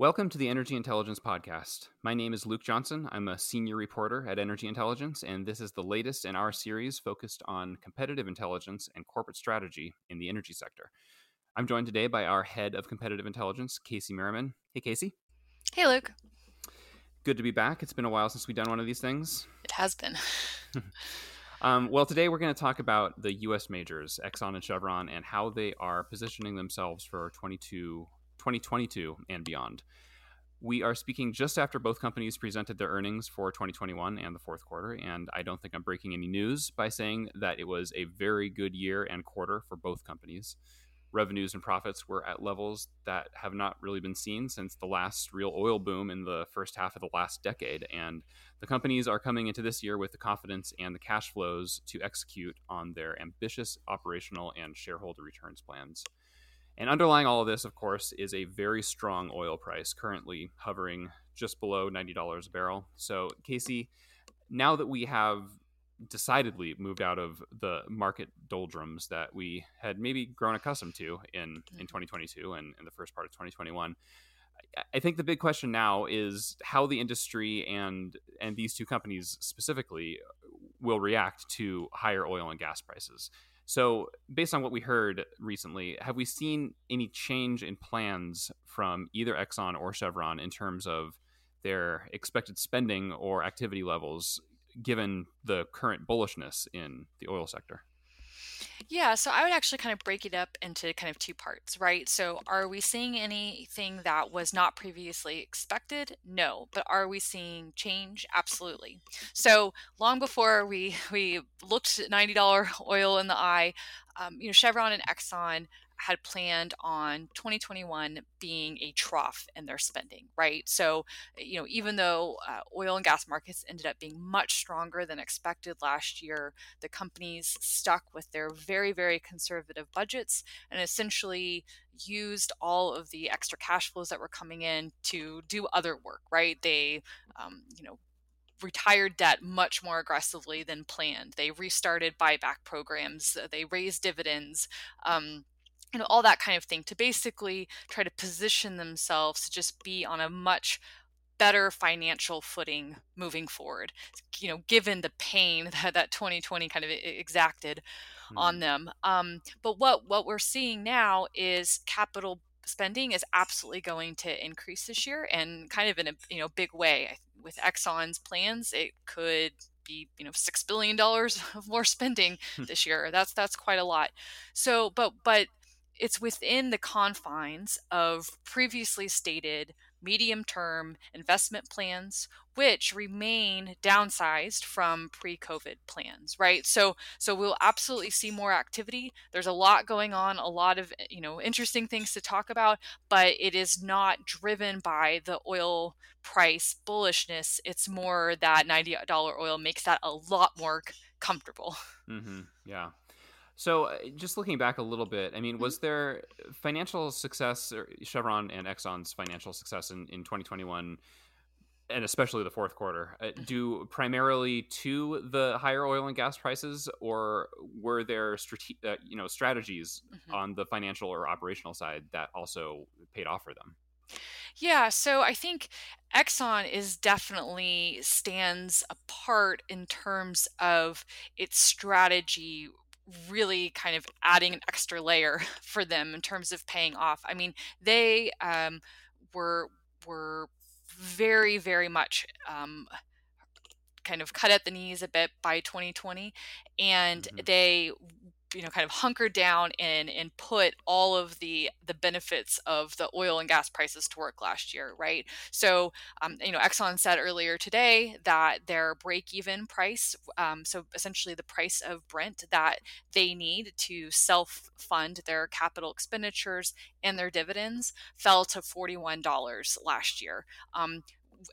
Welcome to the Energy Intelligence Podcast. My name is Luke Johnson. I'm a senior reporter at Energy Intelligence, and this is the latest in our series focused on competitive intelligence and corporate strategy in the energy sector. I'm joined today by our head of competitive intelligence, Casey Merriman. Hey, Casey. Hey, Luke. Good to be back. It's been a while since we've done one of these things. It has been. um, well, today we're going to talk about the U.S. majors, Exxon and Chevron, and how they are positioning themselves for 22 2022 and beyond. We are speaking just after both companies presented their earnings for 2021 and the fourth quarter, and I don't think I'm breaking any news by saying that it was a very good year and quarter for both companies. Revenues and profits were at levels that have not really been seen since the last real oil boom in the first half of the last decade. And the companies are coming into this year with the confidence and the cash flows to execute on their ambitious operational and shareholder returns plans. And underlying all of this, of course, is a very strong oil price, currently hovering just below $90 a barrel. So, Casey, now that we have decidedly moved out of the market doldrums that we had maybe grown accustomed to in, in mm-hmm. 2022 and in the first part of 2021, I think the big question now is how the industry and and these two companies specifically will react to higher oil and gas prices. So, based on what we heard recently, have we seen any change in plans from either Exxon or Chevron in terms of their expected spending or activity levels given the current bullishness in the oil sector? Yeah, so I would actually kind of break it up into kind of two parts, right? So, are we seeing anything that was not previously expected? No, but are we seeing change? Absolutely. So, long before we we looked at ninety dollar oil in the eye, um, you know, Chevron and Exxon had planned on 2021 being a trough in their spending, right? So, you know, even though uh, oil and gas markets ended up being much stronger than expected last year, the companies stuck with their very, very conservative budgets and essentially used all of the extra cash flows that were coming in to do other work, right? They, um, you know, retired debt much more aggressively than planned. They restarted buyback programs. They raised dividends. Um, you know all that kind of thing to basically try to position themselves to just be on a much better financial footing moving forward you know given the pain that that 2020 kind of exacted mm. on them. Um, but what what we're seeing now is capital spending is absolutely going to increase this year and kind of in a you know big way. With exxon's plans it could be you know six billion dollars of more spending this year. That's that's quite a lot. So but but it's within the confines of previously stated medium term investment plans which remain downsized from pre-covid plans right? So so we'll absolutely see more activity. There's a lot going on a lot of you know interesting things to talk about but it is not driven by the oil price bullishness. It's more that $90 oil makes that a lot more comfortable. Mm-hmm. yeah so, uh, just looking back a little bit, I mean, mm-hmm. was there financial success, Chevron and Exxon's financial success in, in 2021, and especially the fourth quarter, uh, mm-hmm. due primarily to the higher oil and gas prices, or were there strate- uh, you know strategies mm-hmm. on the financial or operational side that also paid off for them? Yeah, so I think Exxon is definitely stands apart in terms of its strategy really kind of adding an extra layer for them in terms of paying off. I mean, they um, were were very very much um, kind of cut at the knees a bit by 2020 and mm-hmm. they you know kind of hunkered down and and put all of the the benefits of the oil and gas prices to work last year right? So um, you know exxon said earlier today that their break even price um, so essentially the price of brent that they need to self fund their capital expenditures and their dividends fell to $41 last year. Um,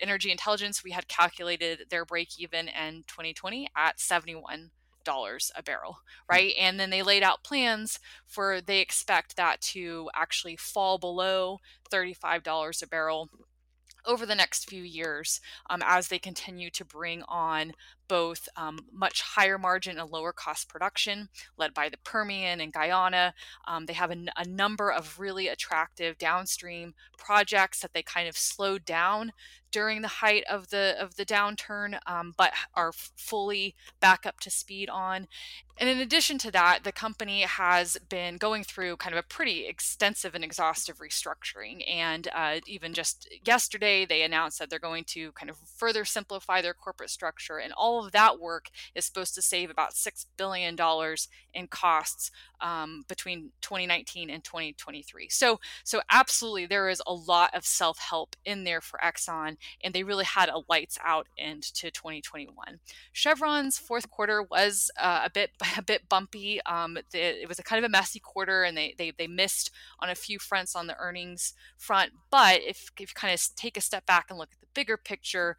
energy intelligence we had calculated their break even in 2020 at 71 dollars a barrel, hmm. right? And then they laid out plans for they expect that to actually fall below $35 a barrel over the next few years um, as they continue to bring on both um, much higher margin and lower cost production, led by the Permian and Guyana. Um, they have a, number of really attractive downstream projects that they kind of slowed down during the height of the of the downturn, um, but are fully back up to speed on. And in addition to that, the company has been going through kind of a pretty extensive and exhaustive restructuring. And uh, even just yesterday, they announced that they're going to kind of further simplify their corporate structure. And all of that work is supposed to save about $6 billion in costs um, between 2019 and 2023. So, so absolutely, there is a lot of self help in there for Exxon, and they really had a lights out end to 2021. Chevron's fourth quarter was uh, a bit a bit bumpy. Um, the, it was a kind of a messy quarter, and they, they they missed on a few fronts on the earnings front. But if if you kind of take a step back and look at the bigger picture,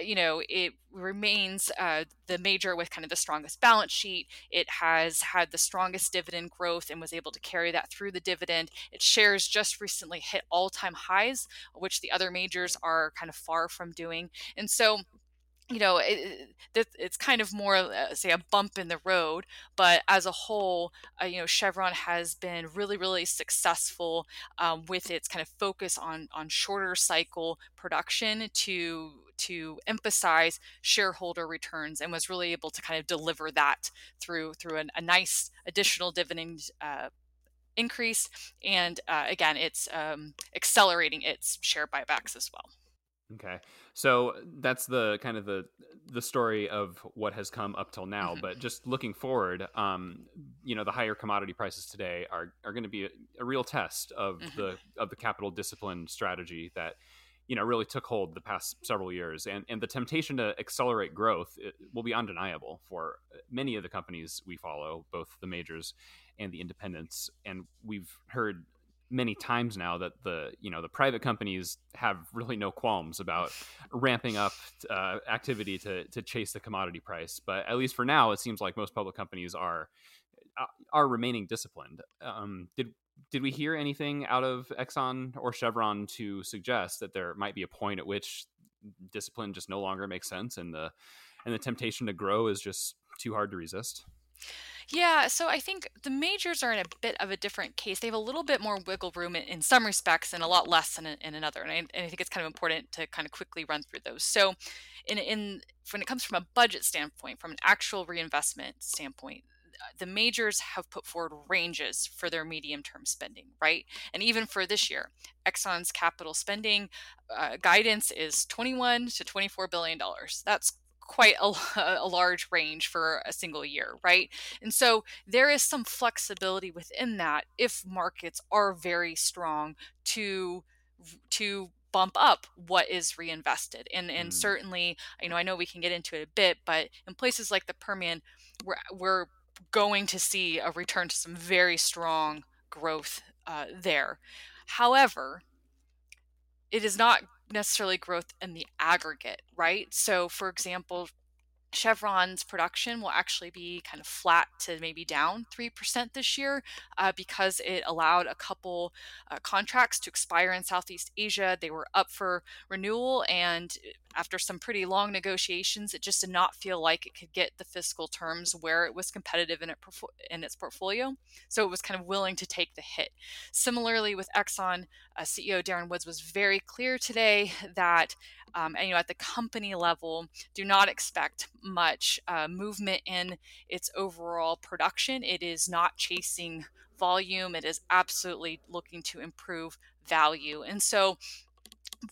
you know, it remains uh, the major with kind of the strongest balance sheet. It has had the strongest dividend growth and was able to carry that through the dividend. Its shares just recently hit all time highs, which the other majors are kind of far from doing. And so, you know, it, it, it's kind of more, uh, say, a bump in the road. But as a whole, uh, you know, Chevron has been really, really successful um, with its kind of focus on on shorter cycle production to to emphasize shareholder returns, and was really able to kind of deliver that through through an, a nice additional dividend. Uh, increase and uh, again it's um, accelerating its share buybacks as well Okay. So that's the kind of the the story of what has come up till now. Mm-hmm. But just looking forward, um, you know, the higher commodity prices today are are going to be a, a, real test of mm-hmm. the of the capital discipline strategy that you know really took hold the past several years and and the temptation to accelerate growth will be undeniable for many of the companies we follow both the majors and the independents and we've heard many times now that the you know the private companies have really no qualms about ramping up uh, activity to to chase the commodity price. But at least for now, it seems like most public companies are uh, are remaining disciplined. Um, did did we hear anything out of Exxon or Chevron to suggest that there might be a point at which discipline just no longer makes sense and the and the temptation to grow is just too hard to resist? Yeah, so I think the majors are in a bit of a different case. They have a little bit more wiggle room in, in some respects and a lot less in, in another. And I, and I, think it's kind of important to kind of quickly run through those. So, in, in when it comes from a budget standpoint, from an actual reinvestment standpoint, the majors have put forward ranges for their medium term spending, right? And even for this year, Exxon's capital spending uh, guidance is 21 to 24 billion dollars. That's quite a, a, large range for a single year, right? And so there is some flexibility within that if markets are very strong to to bump up what is reinvested. And and mm. certainly, you know, I know we can get into it a bit, but in places like the Permian, we're we're going to see a return to some very strong growth uh, there. However, it is not necessarily growth in the aggregate, right? So, for example, Chevron's production will actually be kind of flat to maybe down 3% this year uh, because it allowed a couple uh, contracts to expire in Southeast Asia. They were up for renewal, and after some pretty long negotiations, it just did not feel like it could get the fiscal terms where it was competitive in, it, in its portfolio. So it was kind of willing to take the hit. Similarly, with Exxon, uh, CEO Darren Woods was very clear today that um, and, you know at the company level do not expect much uh, movement in its overall production it is not chasing volume it is absolutely looking to improve value and so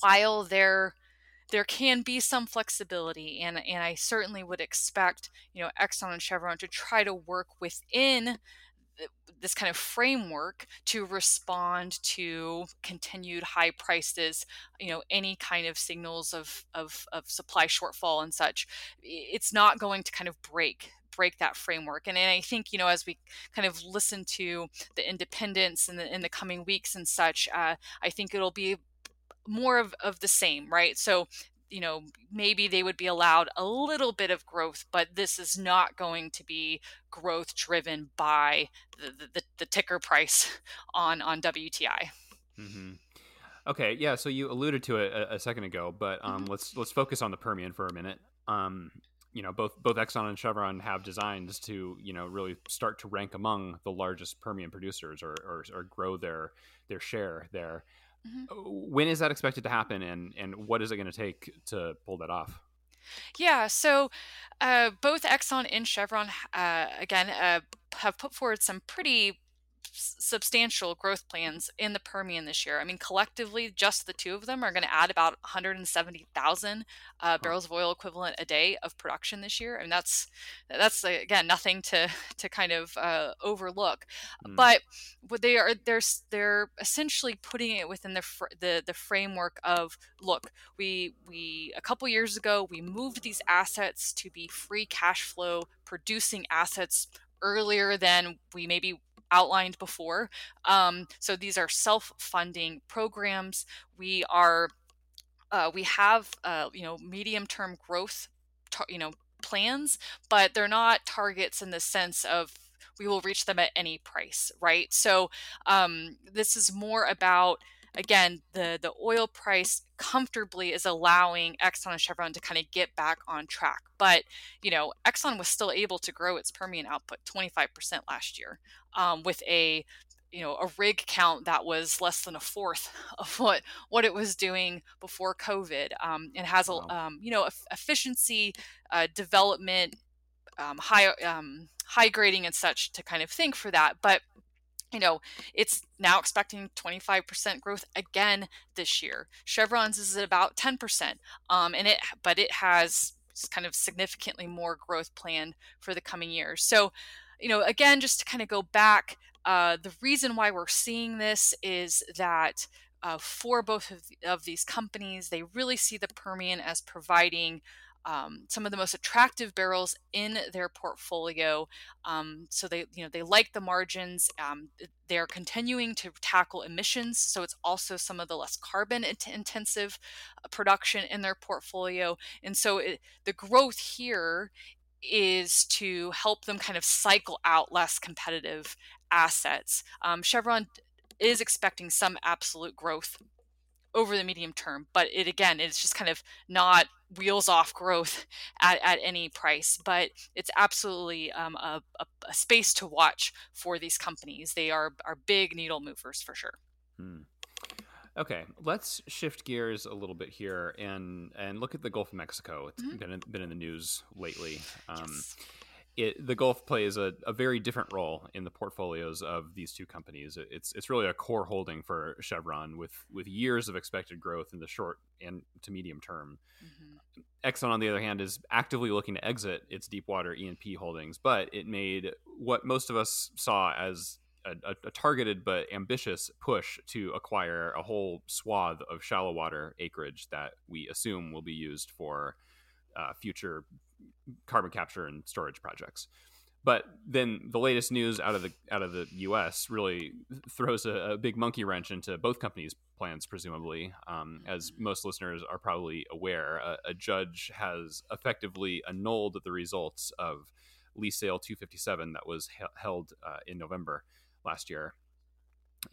while there there can be some flexibility and and I certainly would expect you know Exxon and Chevron to try to work within this kind of framework to respond to continued high prices you know any kind of signals of, of, of supply shortfall and such. It's not going to kind of break break that framework. And, and i think you know as we kind of listen to the independents in the in the coming weeks and such uh, i think it'll be more of, of the same right so you know maybe they would be allowed a little bit of growth but this is not going to be growth driven by the, the, the ticker price on on wti mm-hmm. okay yeah so you alluded to it a, a second ago but um, mm-hmm. let's let's focus on the permian for a minute um, you know both both Exxon and Chevron have designs to you know really start to rank among the largest Permian producers or or, or grow their their share there. Mm-hmm. Uh, when is that expected to happen, and and what is it going to take to pull that off? Yeah, so uh, both Exxon and Chevron, uh, again, uh, have put forward some pretty substantial growth plans in the Permian this year. I mean, collectively, just the two of them are going to add about 170,000 uh, barrels of oil equivalent a day of production this year. I mean, that's that's again nothing to to kind of uh, overlook. Mm. But what they are they're they're essentially putting it within the fr- the the framework of look, we we a couple years ago we moved these assets to be free cash flow producing assets earlier than we maybe outlined before. Um, so these are self-funding programs. We are uh, we have uh, you know medium-term growth, you know plans, but they're not targets in the sense of we will reach them at any price, right? So um, this is more about again, the the oil price comfortably is allowing Exxon and Chevron to kind of get back on track. But you know, Exxon was still able to grow its Permian output 25% last year um, with a you know a rig count that was less than a fourth of what what it was doing before COVID, um, and has a um, you know efficiency uh, development, um, high um, high grading and such to kind of think for that, but you know, it's now expecting 25% growth again this year. Chevron's is at about 10%. Um, and it, but it has kind of significantly more growth planned for the coming years. So, you know, again, just to kind of go back, uh, the reason why we're seeing this is that uh, for both of, of these companies, they really see the Permian as providing um, some of the most attractive barrels in their portfolio. Um, so they, you know, they like the margins. Um, they're continuing to tackle emissions, so it's also some of the less carbon intensive uh, production in their portfolio. And so it, the growth here is to help them kind of cycle out less competitive assets. Um, Chevron is expecting some absolute growth over the medium term but it again it's just kind of not wheels off growth at, at any price but it's absolutely um, a, a, a, space to watch for these companies they are are big needle movers for sure hmm. okay let's shift gears a little bit here and and look at the gulf of mexico It's mm-hmm. been, in, been in the news lately um, yes it, the Gulf plays a, a, very different role in the portfolios of these two companies. It's it's really a core holding for Chevron with with years of expected growth in the short and to medium term. Mm-hmm. Exxon, on the other hand, is actively looking to exit its deepwater E&P holdings, but it made what most of us saw as a, a, targeted but ambitious push to acquire a whole swath of shallow water acreage that we assume will be used for uh, future carbon capture and storage projects. But then the latest news out of the out of the U.S. really throws a, a big monkey wrench into both companies' plans. Presumably, um, as most listeners are probably aware, a, a judge has effectively annulled the results of lease sale 257 that was he- held uh, in November last year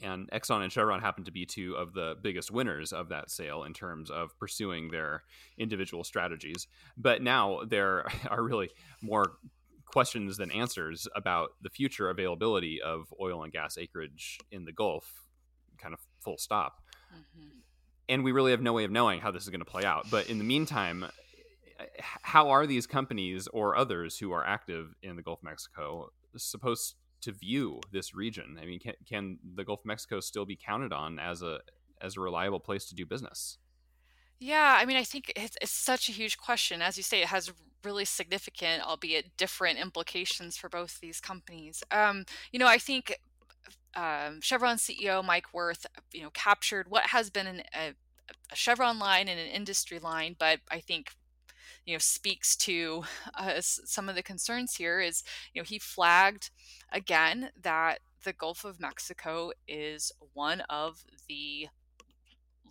and Exxon and Chevron happen to be two of the biggest winners of that sale in terms of pursuing their individual strategies. But now there are really more questions than answers about the future availability of oil and gas acreage in the Gulf, kind of full stop. Mm-hmm. And we really have no way of knowing how this is going to play out. But in the meantime, how are these companies or others who are active in the Gulf of Mexico supposed to view this region? I mean, can, can the Gulf of Mexico still be counted on as a as a reliable place to do business? Yeah, I mean, I think it's, it's such a huge question. As you say, it has really significant, albeit different, implications for both these companies. Um, you know, I think um, Chevron CEO Mike Wirth, you know, captured what has been an, a, a Chevron line and an industry line, but I think you know speaks to uh, some of the concerns here is you know he flagged again that the Gulf of Mexico is one of the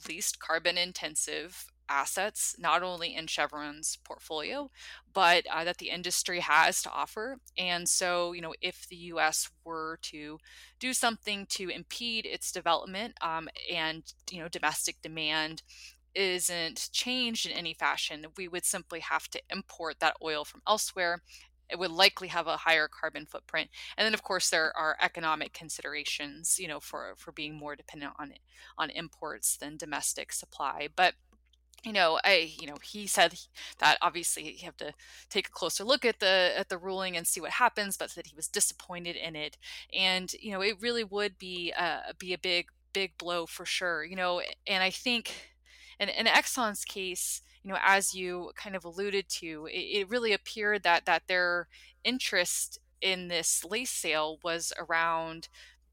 least carbon intensive assets, not only in Chevron's portfolio, but uh, that the industry has to offer. And so, you know, if the U.S. were to do something to impede its development um, and, you know, domestic demand isn't changed in any fashion, we would simply have to import that oil from elsewhere. It would likely have a higher carbon footprint, and then of course there are economic considerations, you know, for for being more dependent on on imports than domestic supply. But you know, I, you know, he said that obviously you have to take a closer look at the at the ruling and see what happens, but that he was disappointed in it, and you know, it really would be uh, be a big big blow for sure. You know, and I think, in, in Exxon's case, you know, as you kind of alluded to, it, it really appeared that that their interest in this lease sale was around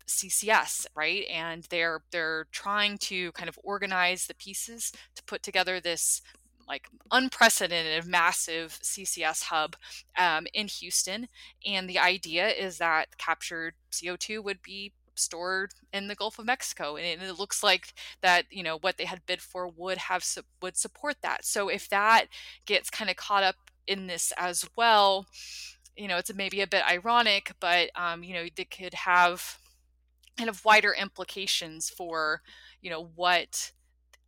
CCS, right? And they're they're trying to kind of organize the pieces to put together this like unprecedented massive CCS hub um, in Houston. And the idea is that captured CO2 would be stored in the Gulf of Mexico, and it, looks like that you know what they had bid for would have would support that. So if that gets kind of caught up in this as well, you know, it's maybe a bit ironic, but um, you know, they could have kind of wider implications for you know what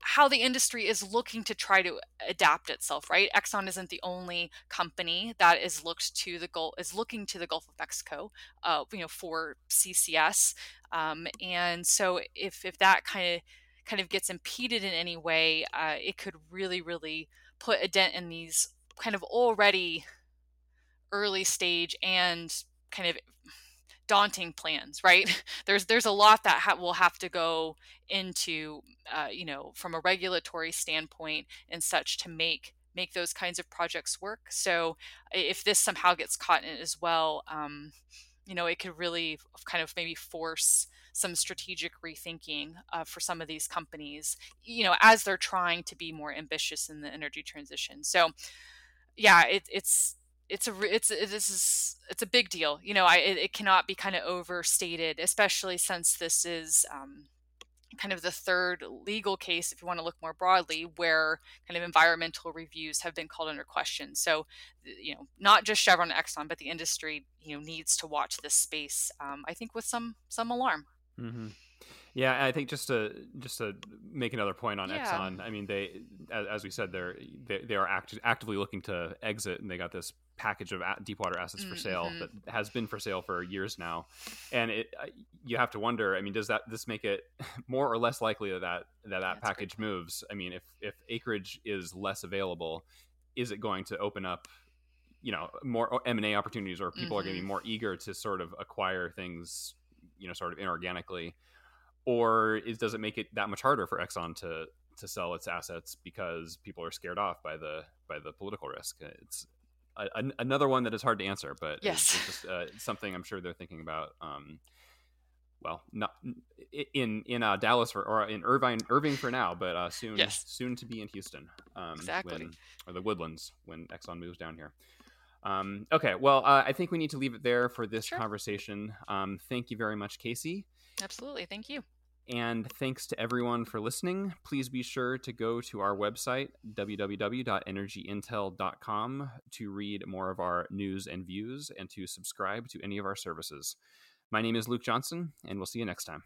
how the industry is looking to try to adapt itself right? Exxon isn't the only company that is looked to the gulf is looking to the gulf of mexico uh, you know for ccs um, and so if if that kind of kind of gets impeded in any way uh, it could really really put a dent in these kind of already early stage and kind of daunting plans right? There's there's a lot that ha- will have to go into uh, you know from a regulatory standpoint and such to make make those kinds of projects work. So if this somehow gets caught in it as well um, you know it could really kind of maybe force some strategic rethinking uh, for some of these companies you know as they're trying to be more ambitious in the energy transition. So yeah it, it's it's a it's this is it's a big deal you know i it, it cannot be kind of overstated especially since this is um, kind of the third legal case if you want to look more broadly where kind of environmental reviews have been called under question so you know not just chevron and exxon but the industry you know needs to watch this space um, i think with some some alarm mm-hmm. Yeah, I think just to just to make another point on yeah. Exxon, I mean they, as, as we said, they're they, they are act- actively looking to exit, and they got this package of deepwater assets for sale mm-hmm. that has been for sale for years now, and it you have to wonder. I mean, does that this make it more or less likely that that that, that package moves? I mean, if if acreage is less available, is it going to open up? You know, more M and A opportunities, or people mm-hmm. are going to be more eager to sort of acquire things, you know, sort of inorganically or is does it make it that much harder for Exxon to to sell its assets because people are scared off by the by the political risk? It's a, a, another one that is hard to answer, but yes, it's, it's just uh, something I'm sure they're thinking about. Um, well, not in in uh, Dallas for, or in Irvine, Irving for now, but uh, soon yes. soon to be in Houston, um, exactly, when, or the Woodlands when Exxon moves down here. Um, okay, well, uh, I think we need to leave it there for this sure. conversation. Um, thank you very much, Casey. Absolutely, thank you. And thanks to everyone for listening. Please be sure to go to our website, www.energyintel.com, to read more of our news and views and to subscribe to any of our services. My name is Luke Johnson, and we'll see you next time.